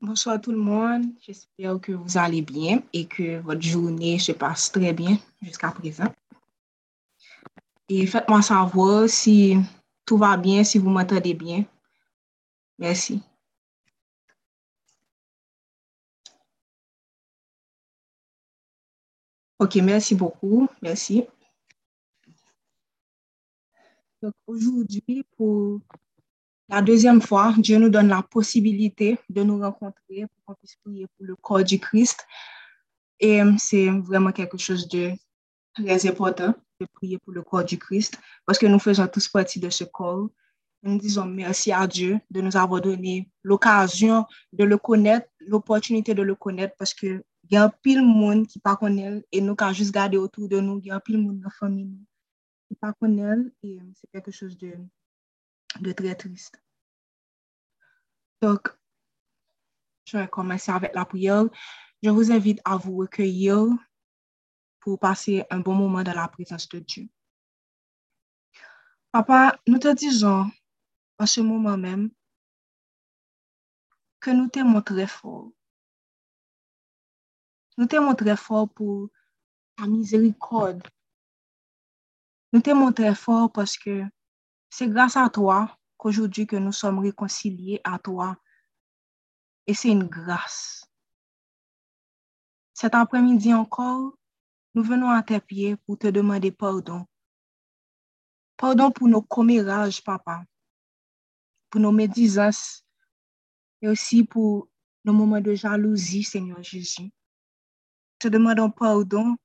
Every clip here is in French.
Bonsoir tout le monde, j'espère que vous allez bien et que votre journée se passe très bien jusqu'à présent. Et faites-moi savoir si tout va bien, si vous m'entendez bien. Merci. Ok, merci beaucoup, merci. Donc aujourd'hui, pour la deuxième fois, Dieu nous donne la possibilité de nous rencontrer pour qu'on puisse prier pour le corps du Christ. Et c'est vraiment quelque chose de très important de prier pour le corps du Christ parce que nous faisons tous partie de ce corps. Nous disons merci à Dieu de nous avoir donné l'occasion de le connaître, l'opportunité de le connaître parce que il y a un pile monde qui pas connaît et nous quand juste garder autour de nous, il y a un pile monde dans la famille qui pas connaît et c'est quelque chose de de très triste. Donc, je vais commencer avec la prière. Je vous invite à vous recueillir pour passer un bon moment dans la présence de Dieu. Papa, nous te disons en ce moment même que nous t'aimons très fort. Nous t'aimons très fort pour ta miséricorde. Nous t'aimons très fort parce que c'est grâce à toi qu'aujourd'hui que nous sommes réconciliés à toi. Et c'est une grâce. Cet après-midi encore, nous venons à tes pieds pour te demander pardon. Pardon pour nos commérages, papa, pour nos médisances et aussi pour nos moments de jalousie, Seigneur Jésus. Te demandons pardon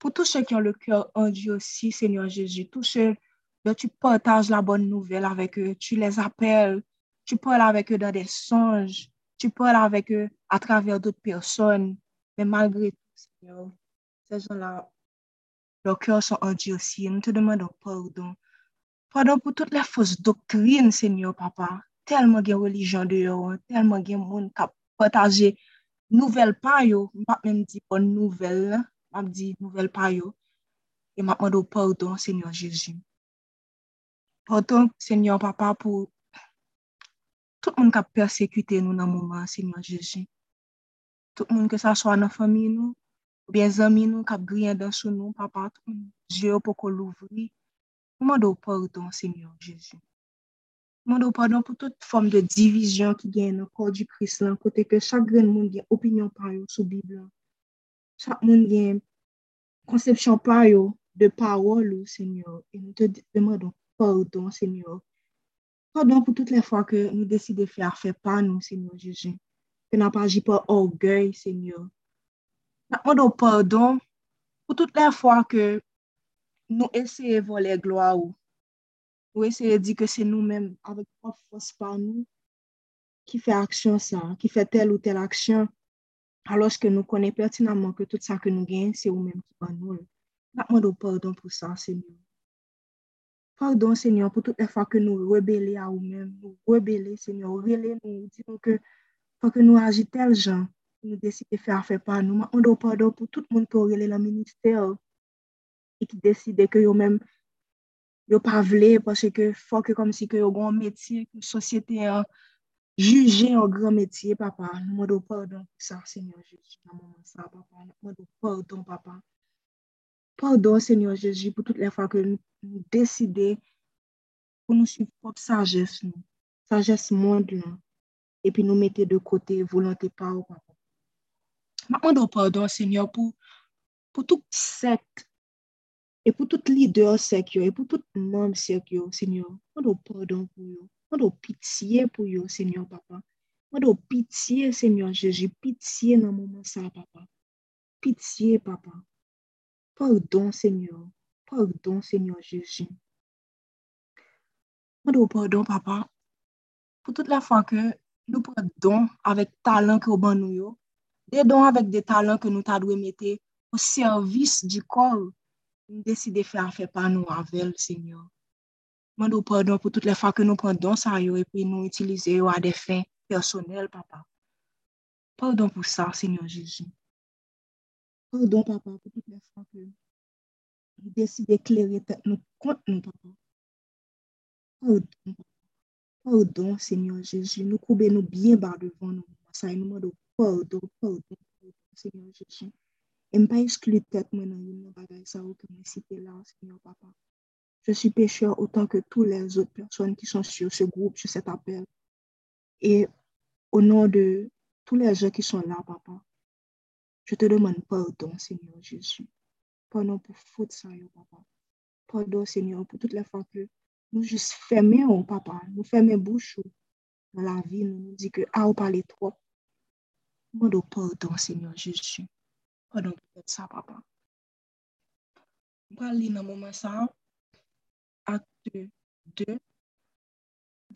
pour tous ceux qui ont le cœur en Dieu aussi, Seigneur Jésus, tous ceux Là, tu partages la bonne nouvelle avec eux, tu les appelles, tu parles avec eux dans des songes, tu parles avec eux à travers d'autres personnes. Mais malgré tout, Seigneur, ces gens-là, leurs cœurs sont endurcis. Nous te demandons pardon. Pardon pour toutes les fausses doctrines, Seigneur, papa. Tellement de religion dehors, tellement de monde qui a partagé nouvelles pa yo, map même dit bonne nouvelle, m'a dit nouvelle pa yo, et m'a demandé pardon, Seigneur Jésus. Porton, Senyor Papa, pou tout moun kap persekute nou nan mouman, Senyor Jeji. Tout moun ke sa swa nan fami nou, bien zami nou, kap griyen dan sou nou, Papa, tout moun, je yo pou ko louvri. Mwen do pardon, Senyor Jeji. Mwen do pardon pou tout form de divizyon ki gen nan kor di kris lan, kote ke chak gen moun gen opinyon pa yo sou Biblia. Chak moun gen konsepsyon pa yo de parol ou, Senyor. E nou te demandon pardon, Seigneur. Pardon pour toutes les fois que nous décidons de faire faire pas nous, Seigneur Jésus. Que nous pas orgueil, Seigneur. Demandons pardon pour toutes les fois que nous essayons de voler gloire. Nous essayons de dire que c'est nous-mêmes, avec force par nous, qui fait action qui fait telle ou telle action, alors que nous connaissons pertinemment que tout ça que nous gagnons, c'est nous-mêmes qui demandons pardon pour ça, Seigneur. Pardon, Seigneur, pour toutes les fois que nous rebellons à nous-mêmes, nous rebellons, Seigneur, rebellons, nous disons que quand nous agissons tel genre, nous décidons de faire affaire par nous. On doit pardon pour tout le monde qui relève le ministère et qui décide que eux-mêmes, ils ne pas parce que faut que comme si que ont un métier, une société a jugé un grand métier, papa. Nous demandons pardon pour ça, Seigneur Jésus. Nous demandons pardon, papa. Pardon, Seigneur Jésus, pour toutes les fois que nous, décidons pour nous suivre propre sagesse, nous, sagesse monde, et puis nous mettons de côté volonté par. Je pardon, Seigneur, pour, pour toute secte, et pour tout leader secte, et pour tout membre secte, Seigneur. Je pardon pour eux. Je pitié pour eux, Seigneur, papa. Je pitié, Seigneur Jésus, pitié dans le moment papa. Pitié, papa. Pardon, Seigneur. Pardon, Seigneur Jésus. Je pardon, papa, pour toute la fois que nous prenons avec talent que nous avons, des dons avec des talents que nous avons mettre au service du corps, nous décidons de faire faire par nous avec, Seigneur. Je pardon pour toutes les fois que nous prenons ça et puis nous utilisons à des fins personnelles, papa. Pardon pour ça, Seigneur Jésus. Pardon, papa, pour toutes les fois que nous décidons d'éclairer nous contre nous, papa. Pardon, papa. Pardon, Seigneur Jésus. Nous coubons nous bien bas devant nous. Ça, nous demandons pardon, pardon, pardon, Seigneur Jésus. Et ne pas exclure tête maintenant, une bagaille ça que me cité là, Seigneur Papa. Je suis pécheur autant que toutes les autres personnes qui sont sur ce groupe, sur cet appel. Et au nom de tous les gens qui sont là, Papa, je te demande pardon, Seigneur Jésus. Pardon pour faute ça, Papa. Pardon, Seigneur, pour toutes les fois que nous juste fermons, Papa. Nous fermons bouche dans la vie. Nous nous disons que, ah, on parle trop. Demande pardon, Seigneur Jésus. Pardon pour ça, Papa. Va lire dans moment ça. Acte 2,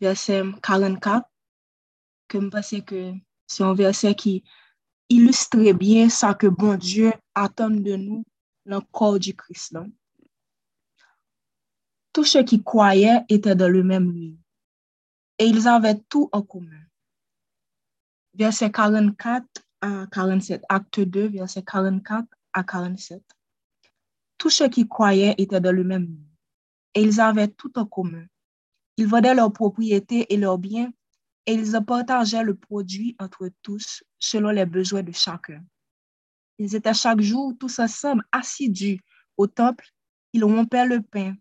verset 44. Que je pense que c'est un verset qui illustre bien ça que bon Dieu attend de nous dans le corps du Christ. Tous ceux qui croyaient étaient dans le même lieu et ils avaient tout en commun. Verset 44 à 47, acte 2, verset 44 à 47. Tous ceux qui croyaient étaient dans le même lieu et ils avaient tout en commun. Ils vendaient leurs propriétés et leurs biens et ils partageaient le produit entre tous selon les besoins de chacun. Ils étaient chaque jour tous ensemble assidus au temple. Ils rompaient le pain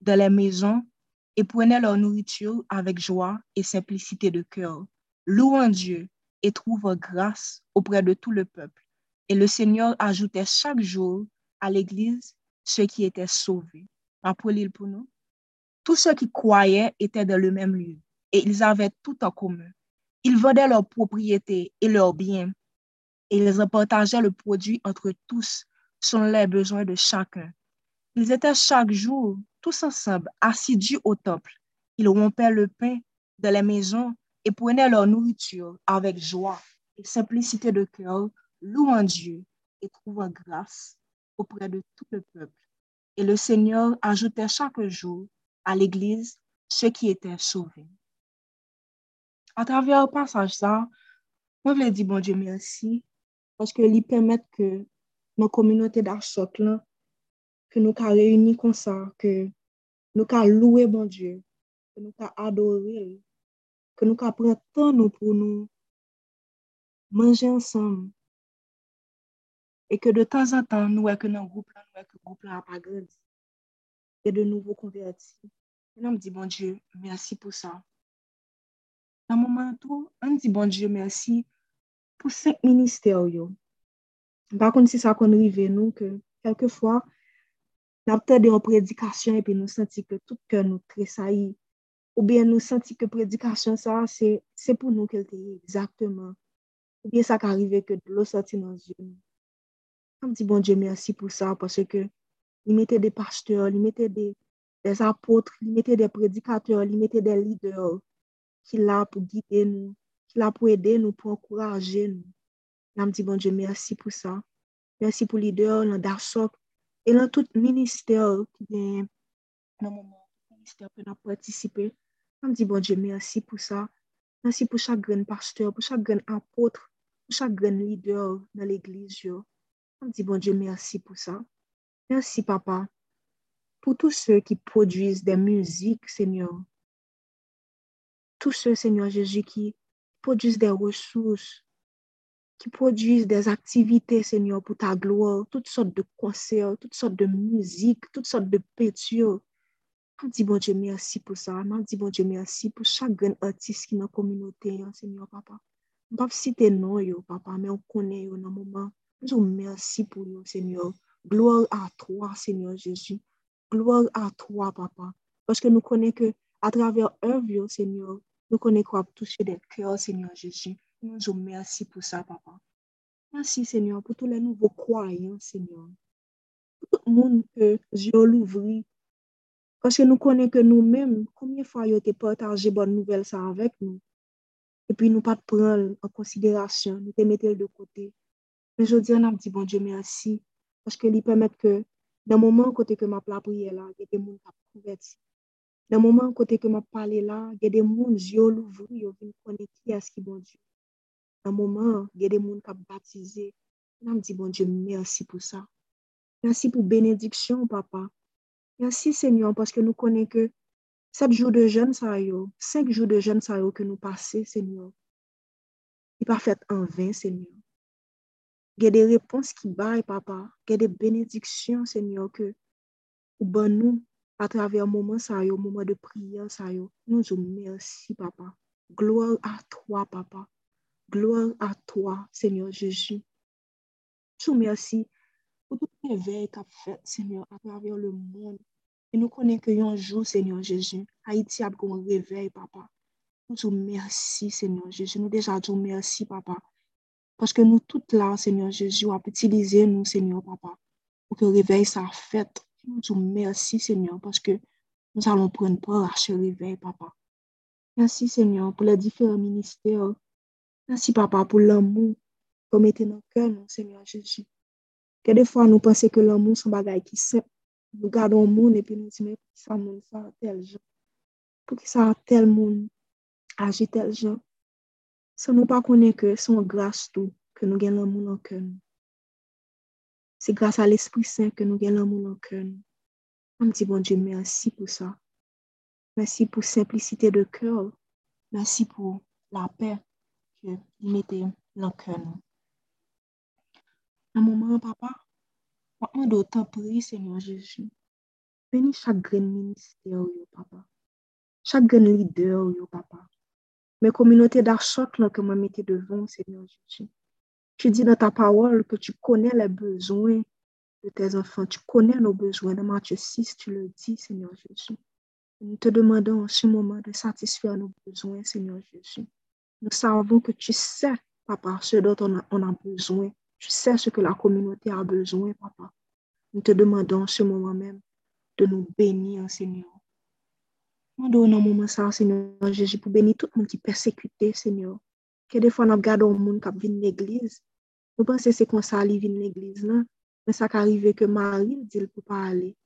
dans les maisons et prenaient leur nourriture avec joie et simplicité de cœur, louant Dieu et trouvant grâce auprès de tout le peuple. Et le Seigneur ajoutait chaque jour à l'Église ceux qui étaient sauvés. Appelez pour nous. Tous ceux qui croyaient étaient dans le même lieu et ils avaient tout en commun. Ils vendaient leurs propriétés et leurs biens et ils partageaient le produit entre tous selon les besoins de chacun. Ils étaient chaque jour tous ensemble assidus au temple. Ils rompaient le pain de la maison et prenaient leur nourriture avec joie et simplicité de cœur, louant Dieu et trouvant grâce auprès de tout le peuple. Et le Seigneur ajoutait chaque jour à l'Église ceux qui étaient sauvés. À travers le passage ça, moi, je dire, bon Dieu, merci, parce que lui permet que nos communautés d'Archok, que nous avons réunis comme ça, que nous avons loué bon Dieu, que nous avons adoré, que nous avons pris temps nous pour nous manger ensemble. Et que de temps en temps, nous, que dans groupe, nous, que le groupe n'a pas grandi. Et de nouveau convertis. Et on me bon Dieu, merci pour ça. Dans le moment où on dit, bon Dieu, merci pour cinq ministères. Par contre, c'est ça qu'on arrive, nous, que quelquefois, nous avons des prédications et puis nous sentons que tout cœur nous tressaillit. Ou bien nous sentons que prédication, ça, c'est pour nous qu'elle est exactement. Ou bien ça qui arrive que de l'eau sortit dans les yeux. On dit, bon Dieu, merci pour ça, parce que il mettait des pasteurs, il mettait des, des apôtres, il mettait des prédicateurs, il mettait des leaders qui là pour guider nous, qui là pour aider nous, pour encourager nous. On dit, bon Dieu, merci pour ça. Merci pour les leaders, dans Darsok, et dans tout ministère qui vient, dans moment, ministère que nous participé. On dit, bon Dieu, merci pour ça. Merci pour chaque grand pasteur, pour chaque grand apôtre, pour chaque grand leader dans l'église. On dit, bon Dieu, merci pour ça. Merci, papa, pour tous ceux qui produisent des musiques, Seigneur. tous ceux, Seigneur Jésus, qui produisent des ressources, qui produisent des activités, Seigneur, pour ta gloire, toutes sortes de concerts, toutes sortes de musiques, toutes sortes de peinture. On dit, bon Dieu, merci pour ça. On dit, bon Dieu, merci pour chaque grand artiste qui est dans la communauté, Seigneur, papa. On ne peut pas citer non, yo, papa, mais on connaît yo, dans le moment. On dit, merci pour yo, Seigneur. Gloire à toi, Seigneur Jésus. Gloire à toi, papa. Parce que nous connaissons que à travers œuvre, Seigneur, nous connaissons qu'on toucher des cœurs, Seigneur Jésus. Nous vous merci pour ça, papa. Merci, Seigneur, pour tous les nouveaux croyants, Seigneur. Pour tout le monde que Dieu l'ouvrit. Parce que nous connaissons que nous-mêmes, combien de fois ils ont partagé bonne nouvelle ça avec nous. Et puis nous pas prendre en considération, nous te mettre de côté. Mais je dis, on a dit, bon Dieu, merci. Parce que lui permet que, dans le moment côté que ma prière là, il y a des gens qui converti. Dans le moment que ma parlé là, il y a des gens qui ont l'ouvri, ils ont connaître qui est-ce qui bon Dieu. Dans le moment, il y a des gens qui ont baptisé. On me dit, bon Dieu, merci pour ça. Merci pour bénédiction, papa. Merci, Seigneur, parce que nous connaissons que sept jours de jeûne, ça yo, cinq jours de jeûne, ça que nous passons, Seigneur. Il pas fait en vain, Seigneur. Il y a des réponses qui baillent, papa. Il y a des bénédictions, Seigneur, ou nous à travers moment ça moment de prière ça yo. Nous vous merci, papa. Gloire à toi, papa. Gloire à toi, Seigneur Jésus. Je vous remercie pour tout le réveil qu'a fait, Seigneur, à travers le monde. Et nous connaissons un jour, Seigneur Jésus, Haïti a un réveil, papa. Nous vous remercie, Seigneur Jésus. Nous déjà vous merci, papa. Parce que nous toutes là, Seigneur Jésus, on utiliser nous, Seigneur, papa, pour que le réveil soit fait. Nous vous remercie, Seigneur, parce que nous allons prendre part à ce réveil, papa. Merci, Seigneur, pour les différents ministères. Merci, papa, pour l'amour que vous mettez dans le cœur, Seigneur Jésus. Que des fois, nous pensons que l'amour, c'est un bagage qui sait. Nous gardons le monde et puis nous disons, mais ça, monde, ça tel gens. Pour que ça tel monde agit tel gens. Sans nous pas connaître que c'est grâce tout que nous gagnons l'amour dans le cœur. C'est grâce à l'Esprit Saint que nous gagnons l'amour dans cœur. On dit, bon Dieu, merci pour ça. Merci pour simplicité de cœur. Merci pour la paix que vous mettez dans cœur. Un moment, papa, moi, d'autant prie, Seigneur Jésus? Bénis chaque grand ministère, papa. Chaque grand leader, papa. Mes communautés d'achat que moi mettez devant, Seigneur Jésus. Tu dis dans ta parole que tu connais les besoins de tes enfants. Tu connais nos besoins. Dans Matthieu 6, tu le dis, Seigneur Jésus. Nous te demandons en ce moment de satisfaire nos besoins, Seigneur Jésus. Nous savons que tu sais, papa, ce dont on a, besoin. Tu sais ce que la communauté a besoin, papa. Nous te demandons en ce moment même de nous bénir, Seigneur. Nous demandons un moment ça, Seigneur Jésus, pour bénir tout le monde qui est persécuté, Seigneur. Que des fois, nous regardons le monde qui vient l'église. Pensons que c'est comme ça, qu'il vient l'église, là. Mais ça arrive que Marie dit qu'il ne peut pas aller.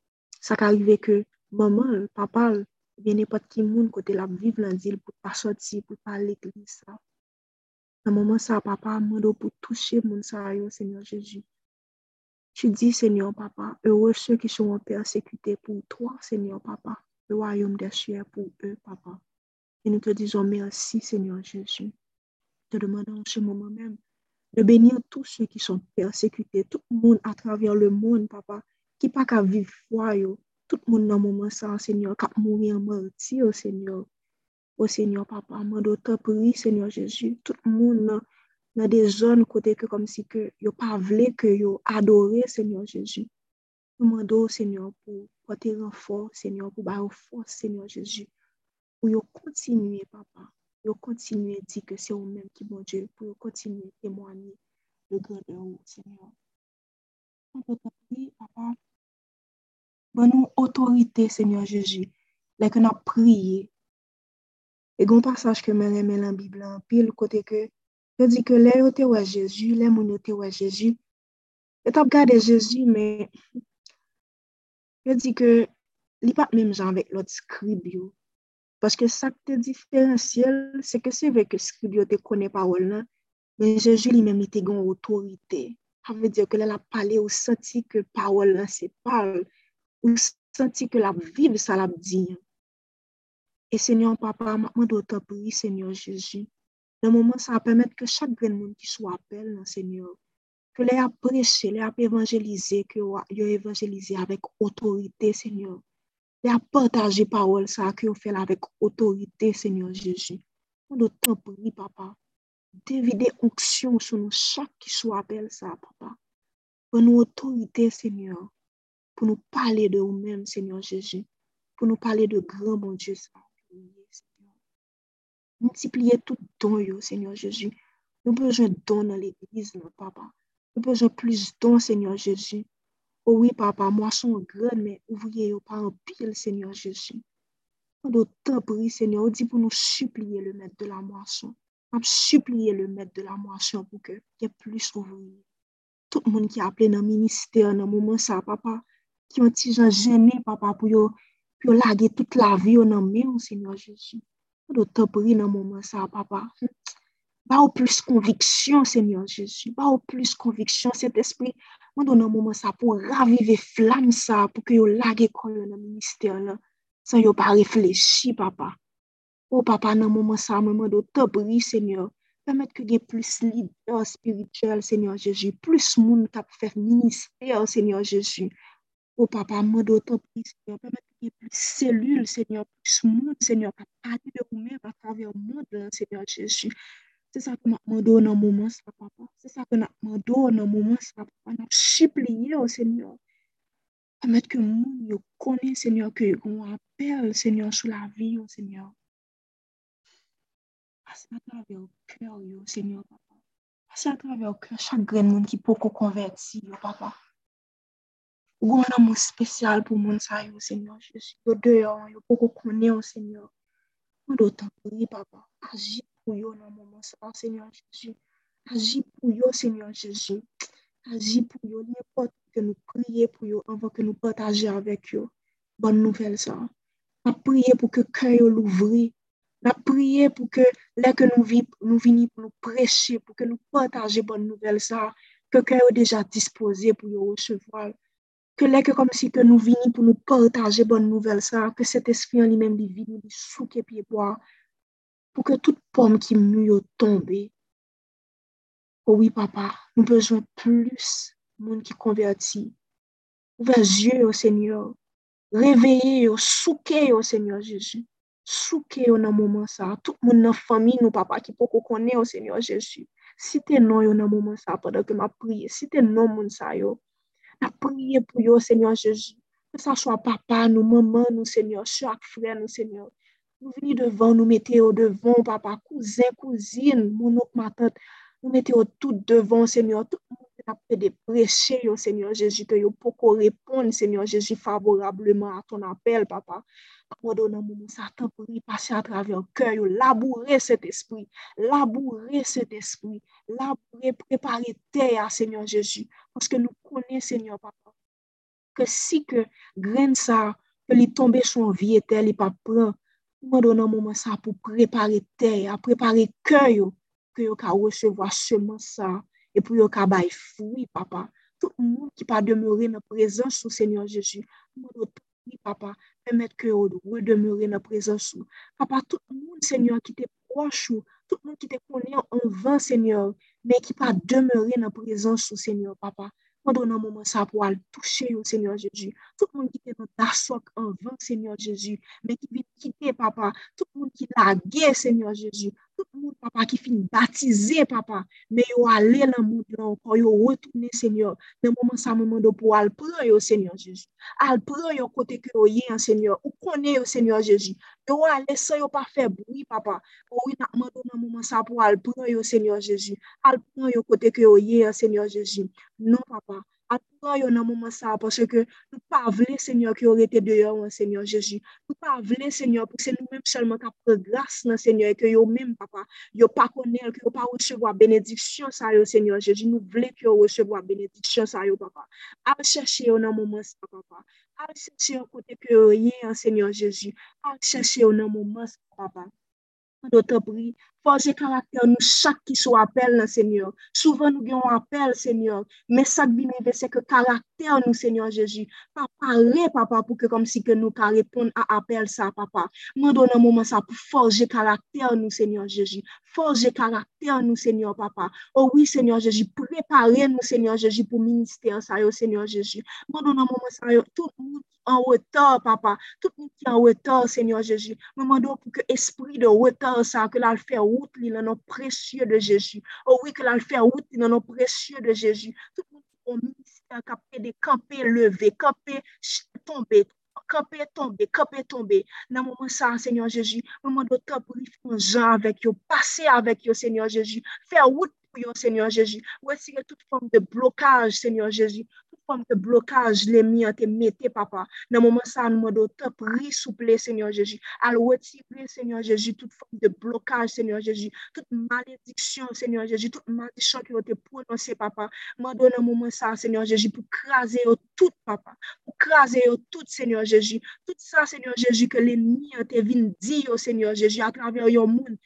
Ça arrive que maman, papa, bien n'importe qui monde côté la vivre dans ville pour pas sortir, pour pas aller l'église ça. Dans moment ça, papa, demande pour toucher mon ça, Seigneur Jésus. Tu dis, Seigneur Papa, heureux ceux qui sont persécutés pour toi, Seigneur Papa, le royaume des cieux pour eux, Papa. Et nous te disons merci, Seigneur Jésus. Te demandons en ce moment même de bénir tous ceux qui sont persécutés, tout le monde à travers le monde, Papa, qui pas qu'à vivre foi, tout le monde dans le moment ça, Seigneur, qui mourir en martyr, Seigneur. Oh Seigneur, Papa, je te prie, Seigneur Jésus, tout le monde dans des zones côté comme si que yo pas voulu que yo adoré Seigneur Jésus. Demandons Seigneur pour porter renfort, Seigneur, pour avoir force, Seigneur Jésus, pour continuer, Papa, yo kontinye di ke se ou menm ki bon Diyo pou yo kontinye temwani le grede ou, Senyor. An te tapri, papa, ban nou otorite, Senyor Jeji, lè ke nan priye. E gon pasaj ke men remen lan Biblan, pil kote ke, yo di ke lè yo te wè Jeji, lè moun yo te wè Jeji, yo tap gade Jeji, men yo di ke li pat menm jan vek lot skrib yo, Paske sakte diferensyel, se ke se ve ke skrib yo te kone parol nan, men Jeju li men mi te gon otorite. Ha ve diyo ke la la pale ou senti ke parol nan se pale, ou senti ke la vive sa la diyan. E senyon papa, mwen do te pri, senyon Jeju. Nan mouman sa apemet ke chak gren moun ki sou apel nan senyor. Ke le ap preche, le ap evanjelize, ke yo evanjelize avek otorite senyor. Les a partagé parole, ça, que vous fait avec autorité, Seigneur Jésus. Nous d'autant prier, Papa. D'éviter onction sur nous, chaque qui soit appelé, ça, Papa. Pour nous autorité, Seigneur pour nous parler de nous-mêmes, Seigneur Jésus, pour nous parler de grand mon Dieu, Multiplier tout don, Seigneur Jésus. Nous avons besoin de dons dans l'église, papa. Nous avons besoin de plus de dons, Seigneur Jésus. Oh oui, papa, moi son gren, men ouvriye yo pa anpil, Seigneur Jésus. An do te pri, Seigneur, ou di pou nou suppliye le mèd de la moisson. Am suppliye le mèd de la moisson pou ke yè plus ouvriye. Tout moun ki aple nan minister nan mouman sa, papa, ki an ti jan jene, papa, pou yo, pou yo lage tout la vi yo nan mè, Seigneur Jésus. An do te pri nan mouman sa, papa. Ba ou plus konviksyon, Seigneur Jésus. Ba ou plus konviksyon, cet esprit Nous donne un moment pour raviver flamme ça, pour que yo laguer dans le ministère là. San yo pa reflechi, papa. O papa nan mouman sa, mouman do te bri, Seigneur. Permet ke gen plus lider spirituel, Seigneur Jezu. Plus moun tap fè minister, Seigneur Jezu. O papa, mouman do te bri, Seigneur. Permet ke gen plus selul, Seigneur. Plus moun, Seigneur. Pa pati de moumen, pa travè moun, Seigneur Jezu. Se sa ke sa, papa. Se sa ke mouman do nan mouman sa, papa. Seigneur. Permet ke moun yo kone, Seigneur, ke yon apel, Seigneur, sou la vi, Seigneur. Pase a kèr yo, Seigneur, papa. Pase a travè ou kèr chak gren moun ki poko konverti yo, papa. Ou an amou spesyal pou moun sa yo, Seigneur. Yo deyon, yo poko kone yo, Seigneur. Moun do tanpouri, papa. Aji pou yo nan moun sa, Seigneur Jezu. Aji pou yo, Seigneur Jezu. Aji pou yo, nye pot ke nou priye pou yo anvan ke nou potaje avèk yo. Bon nouvel sa. A priye pou ke kèr yo louvri. Na priye pou ke lè ke nou vini pou nou preche, pou ke nou pataje bon nouvel sa, ke kè yo deja dispose pou yo recevoal. Ke lè ke kom si ke nou vini pou nou pataje bon nouvel sa, ke set esfri an li men li vini, li souke piye po, pou ke tout pom ki mou yo tombe. Oh Ouwi papa, nou bezon plus moun ki konverti. Ouve zye yo Senyor, reveye yo, souke yo Senyor Jezu. Souke yo nan mouman sa, tout moun nan fami nou papa ki poko kone yo Senyor Jezu. Site non yo nan mouman sa padan ke ma priye, site non moun sa yo. Na priye pou yo Senyor Jezu. Sa chwa papa nou, maman nou Senyor, chak fre nou Senyor. Nou vini devan, nou mette yo devan, papa, kouzen, kouzin, moun ok matant, nou mette yo tout devan, semyon, tout moun apre depreche yo, semyon Jeji, te yo poko repon, semyon Jeji, favorableman a ton apel, papa. Apodo nan moun satan pou li pase a travè an kè yo, laboure set espri, laboure set espri, laboure prepare te ya, semyon Jeji, paske nou konen, semyon, papa, ke si ke gren sa, ke li tombe son vie te, li pa pran, mwado nan moun sa pou prepare te, a prepare kè yo, ke yo ka wesevo a seman sa, e pou yo ka bay fwi Papa. Tout moun ki pa demore nan prezans sou Senyor Jezu, mwado ta. Papa, permettre que vous demeurer dans la présence. Papa, tout le monde, Seigneur, qui te proche, tout le monde qui te connaît en vain, Seigneur, mais qui pas demeurer dans la présence, Seigneur, Papa. Pendant un moment, ça pour aller toucher au Seigneur Jésus. Tout le monde qui était dans ta soc en vain, Seigneur Jésus, mais qui vient quitter, papa. Tout le monde qui l'a guerre, Seigneur Jésus. tout moun papa ki fin batize papa, me yo ale lan moun lan, kon yo wetoune senyor, nan mouman sa mouman do pou al pran yo senyor Jezu, al pran yo kote ki yo ye an senyor, ou konen yo senyor Jezu, yo ale sa yo pa fe broui papa, ou yon akman do nan mouman sa pou al pran yo senyor Jezu, al pran yo kote ki yo ye an senyor Jezu, non papa, atouran non, yo nan mouman sa, pwase ke nou pa vle senyor ki orete deyo an senyor Jeji, nou pa vle senyor pou se nou menm selman ka pregras nan senyor, ke yo menm papa, yo pa konel, ke yo pa resevo a benediksyon sa yo senyor Jeji, nou vle ki yo resevo a benediksyon sa yo papa, al cheshe yo nan mouman sa papa, al cheshe yo kote ke yo ye an senyor Jeji, al cheshe yo nan mouman sa papa, nou te pri, Forje karakter nou chak ki sou apel nan Senyor. Souvan nou gen apel, Senyor. Men sak binive se ke karakter nou, Senyor Jeji. Pa pare, papa, pou ke kom si ke nou ka repon a apel sa, papa. Mwen donan mouman sa pou forje karakter nou, Senyor Jeji. Forje karakter nou, Senyor, papa. Oh oui, Senyor Jeji, prepare nou, Senyor Jeji, pou minister sa yo, Senyor Jeji. Mwen donan mouman sa yo, tout moun an wotor, papa. Tout moun ki an wotor, Senyor Jeji. Mwen mwen do pou ke espri de wotor sa, ke la l fè wotor. route li nan nou presye de Jezu. Ou wik la fè route li nan nou presye de Jezu. Tout moun pou minister kapè de kapè leve, kapè tombe, kapè tombe, kapè tombe. Nan mouman sa, Senyor Jezu, mouman do ta brifon jan avèk yo, pase avèk yo, Senyor Jezu. Fè route pou yo, Senyor Jezu. Ou esire tout form de blokaj, Senyor Jezu. fòm te blokaj le mi an te mette papa. Nan mouman sa an mwen do te pri souple Senyor Jeji. Al woti pri Senyor Jeji, tout fòm de blokaj Senyor Jeji. Tout malediksyon Senyor Jeji, tout malediksyon ki yo te prononse papa. Mwen do nan mouman sa Senyor Jeji pou kraze yo tout papa. Pou kraze yo tout Senyor Jeji. Tout sa Senyor Jeji ke le mi an te vin di yo Senyor Jeji a traver yo moun.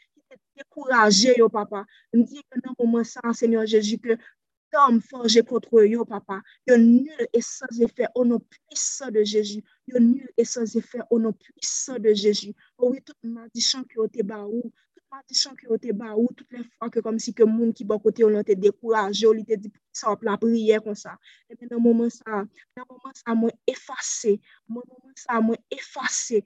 décourager, yo papa. Me dit que dans moment ça, Seigneur Jésus, que Tam forje kontre yo, papa, yo nul e sans effet o nou pwisan de Jeji. Yo nul e sans effet o nou pwisan de Jeji. Oh Ouwi, tout madishan ki yo te ba ou, tout madishan ki yo te ba ou, tout le fwa ke kom si ke moun ki bon kote yo nou te dekouraje, yo li te di pwisan wap la priye kon sa. Epe nan mouman sa, nan mouman sa mwen efase, nan mouman sa mwen efase,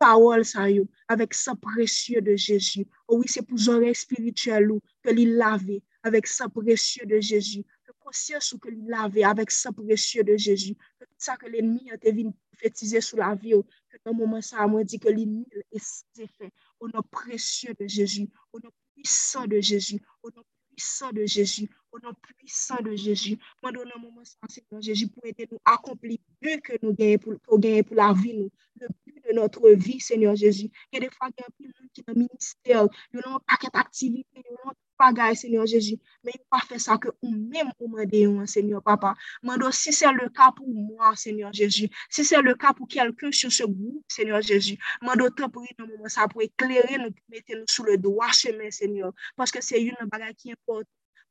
parole ça avec sa précieux de Jésus. Oh oui, c'est pour oreilles spirituelles que l'il lavé, avec sang précieux de Jésus. Que conscience que lavé avec sang précieux de Jésus. Que tout ça que l'ennemi a été venu prophétiser sur la vie, que dans moment ça, moi dit que l'ennemi est fait au nom précieux de Jésus, au nom puissant de Jésus, au nom puissant de Jésus, au nom puissant de Jésus. Moi, donne un moment sans Seigneur Jésus pour aider nous à accomplir le but que nous gagnons pour, pour la vie, nous. Le but de notre vie, Seigneur Jésus. Il y a des fois qu'il y a plus qui dans le ministère, il y a un paquet d'activités, il y a un bagage, Seigneur Jésus. Mais il pas fait ça que nous-mêmes, nous demandons, Seigneur Papa. Mando, si c'est le cas pour moi, Seigneur Jésus, si c'est le cas pour quelqu'un sur ce groupe, Seigneur Jésus, mando, te prie dans moment ça pour éclairer nous, pour mettre nous sous le doigt chemin, Seigneur. Parce que c'est une bagage qui est importante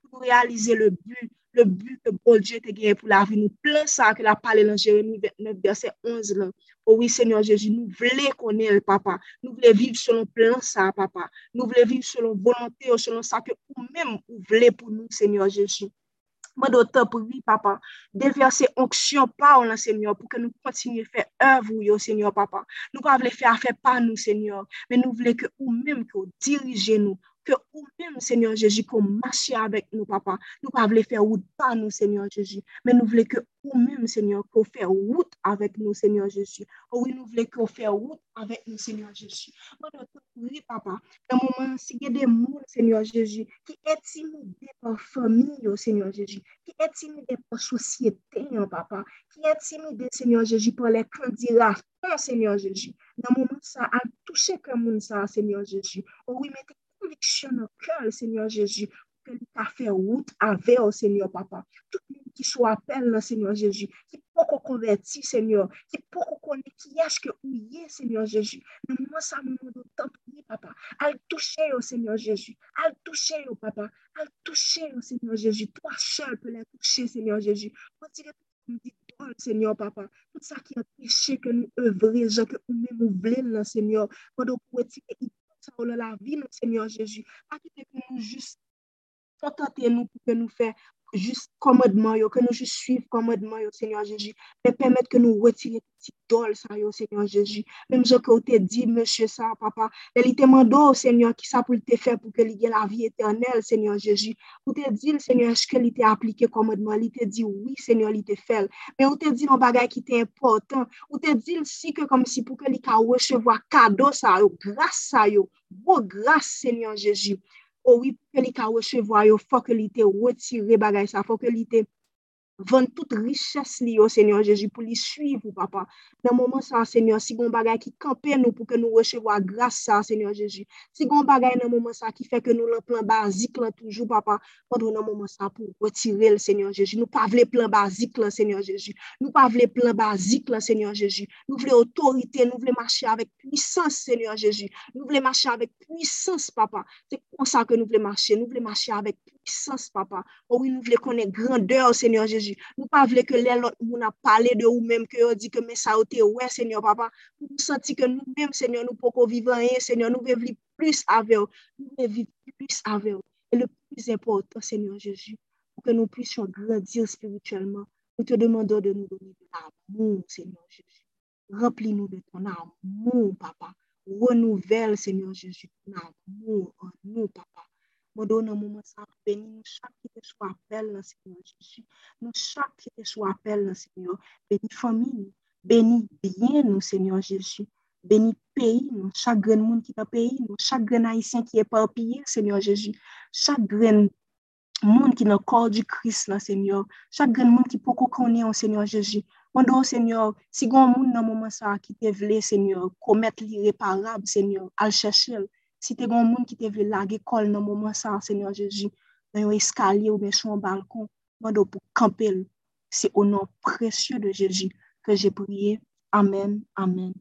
pou realize le but, le but ke bon Diyo te genye pou la vi nou. Ple sa ke la pale lan Jeremie 29 verset 11 lan. Ouwi, Seigneur Jésus, nou vle konel, papa. Nou vle viv selon plan sa, papa. Nou vle viv selon volante ou selon sa ke ou mèm ou vle pou nou, Seigneur Jésus. Mwen do te pou vi, papa, deverse onksyon pa ou nan, senyor, pou ke nou kontinye fè ev ou yo, senyor, papa. Nou pa vle fè a fè pa nou, senyor, men nou vle ke ou mèm ki ou dirije nou, que nous-mêmes, Seigneur Jésus, qu'on marche avec nous, papa. Nous ne voulons pas faire route par nous, Seigneur Jésus, mais nous voulons que nous-mêmes, Seigneur, qu'on fasse route avec nous, Seigneur Jésus. Oh oui, nous voulons qu'on fasse route avec nous, Seigneur Jésus. Moi, oui, papa, dans le moment, s'il y a des mots, Seigneur Jésus, qui intimident par famille, oh Seigneur Jésus, qui intimident par société, oh papa, qui intimident, Seigneur Jésus, par les candidats, Seigneur Jésus. Dans le moment, ça a touché comme ça, Seigneur Jésus. Oh oui, mettez connexion au cœur, Seigneur Jésus, que nous avons fait route avec, au Seigneur Papa. Tout le monde qui se appelle, Seigneur Jésus, qui peut convertir, Seigneur, qui peut connaître qui est-ce que vous êtes, Seigneur Jésus. Nous sommes de temps Papa. À toucher, au Seigneur Jésus. À toucher, au Papa. À toucher, au Seigneur Jésus. Toi seul peux la toucher, Seigneur Jésus. Seigneur papa, tout sa ki an peche ke nou evre, jan ke ou men mou vlen lan, Seigneur, kwa do pou etike la vie, notre Seigneur Jésus. Pas que nous juste contenter nous pour que nous fassions juste commodement, que nous juste suivons commodement, Seigneur Jésus. Mais permettre que nous retirions tout dol, ça, Seigneur Jésus. Même ce que te dit, monsieur, ça, papa, il te demande, Seigneur, qui ça pour te faire pour que y ait la vie éternelle, Seigneur Jésus. Ou te dit, Seigneur, est-ce que il t'a appliqué commodement? Il te dit, oui, Seigneur, il te fait. Mais ou te dit, non, un bagage qui t'est important. Ou te dit, si que comme si pour que l'il recevoir cadeau, ça, grâce, ça, beau grâce, Seigneur Jésus. ou wip ke li ka wechevoy yo, fok ke li te wotire bagay sa, fok ke li te Van tout riches li yo, Seigneur Jezu, pou li suiv ou papa. Nan mouman sa, Seigneur, si gon bagay ki kampe nou pou ke nou rechevo a grasa sa, Seigneur Jezu. Si gon bagay nan mouman sa ki fe ke nou lan plan bazik lan toujou, papa, padre nan mouman sa pou retire l, Seigneur Jezu. Nou pa vle plan bazik lan, Seigneur Jezu. Nou pa vle plan bazik lan, Seigneur Jezu. Nou vle otorite, nou vle marche avèk puissance, Seigneur Jezu. Nou vle marche avèk puissance, papa. Se kon sa ke nou vle marche, nou vle marche avèk puissance. Papa. Oh oui, nous voulons connaître grandeur, Seigneur Jésus. Nou pa vle ke lè lòt moun ap pale de ou mèm ke yo di ke mè sa ote wè, Seigneur Papa. Nou senti ke nou mèm, Seigneur, nou poko vivan yè, Seigneur, nou ve vli plus avè ou. Nou ve vli plus avè ou. Et le plus important, Seigneur Jésus, pou ke nou pwisyon grandir spirituellement, nou te demandò de nou doni de l'amour, Seigneur Jésus. Rempli nou de ton amour, Papa. Renouvelle, Seigneur Jésus, ton amour en nou, Papa. Mwen do nan mouman sa beni, nou chak ki te sou apel nan Senyor Jésus. Nou chak ki te sou apel nan Senyor. Beni fami nou, beni byen nou Senyor Jésus. Beni peyi nou, chak gren moun ki ta peyi nou, chak gren haisyen ki e parpiye Senyor Jésus. Chak gren moun ki nan kor di kris nan Senyor. Chak gren moun ki poko kone an Senyor Jésus. Mwen do, Senyor, si gon moun nan mouman sa ki te vle Senyor, komet li reparab Senyor, al chachel. Si te gon moun ki te vle lage kol nan mouman sa an Senyor Jeji, nan yon eskalye ou men sou an balkon, mwado pou kampel. Se o nan presye de Jeji ke je priye. Amen, amen,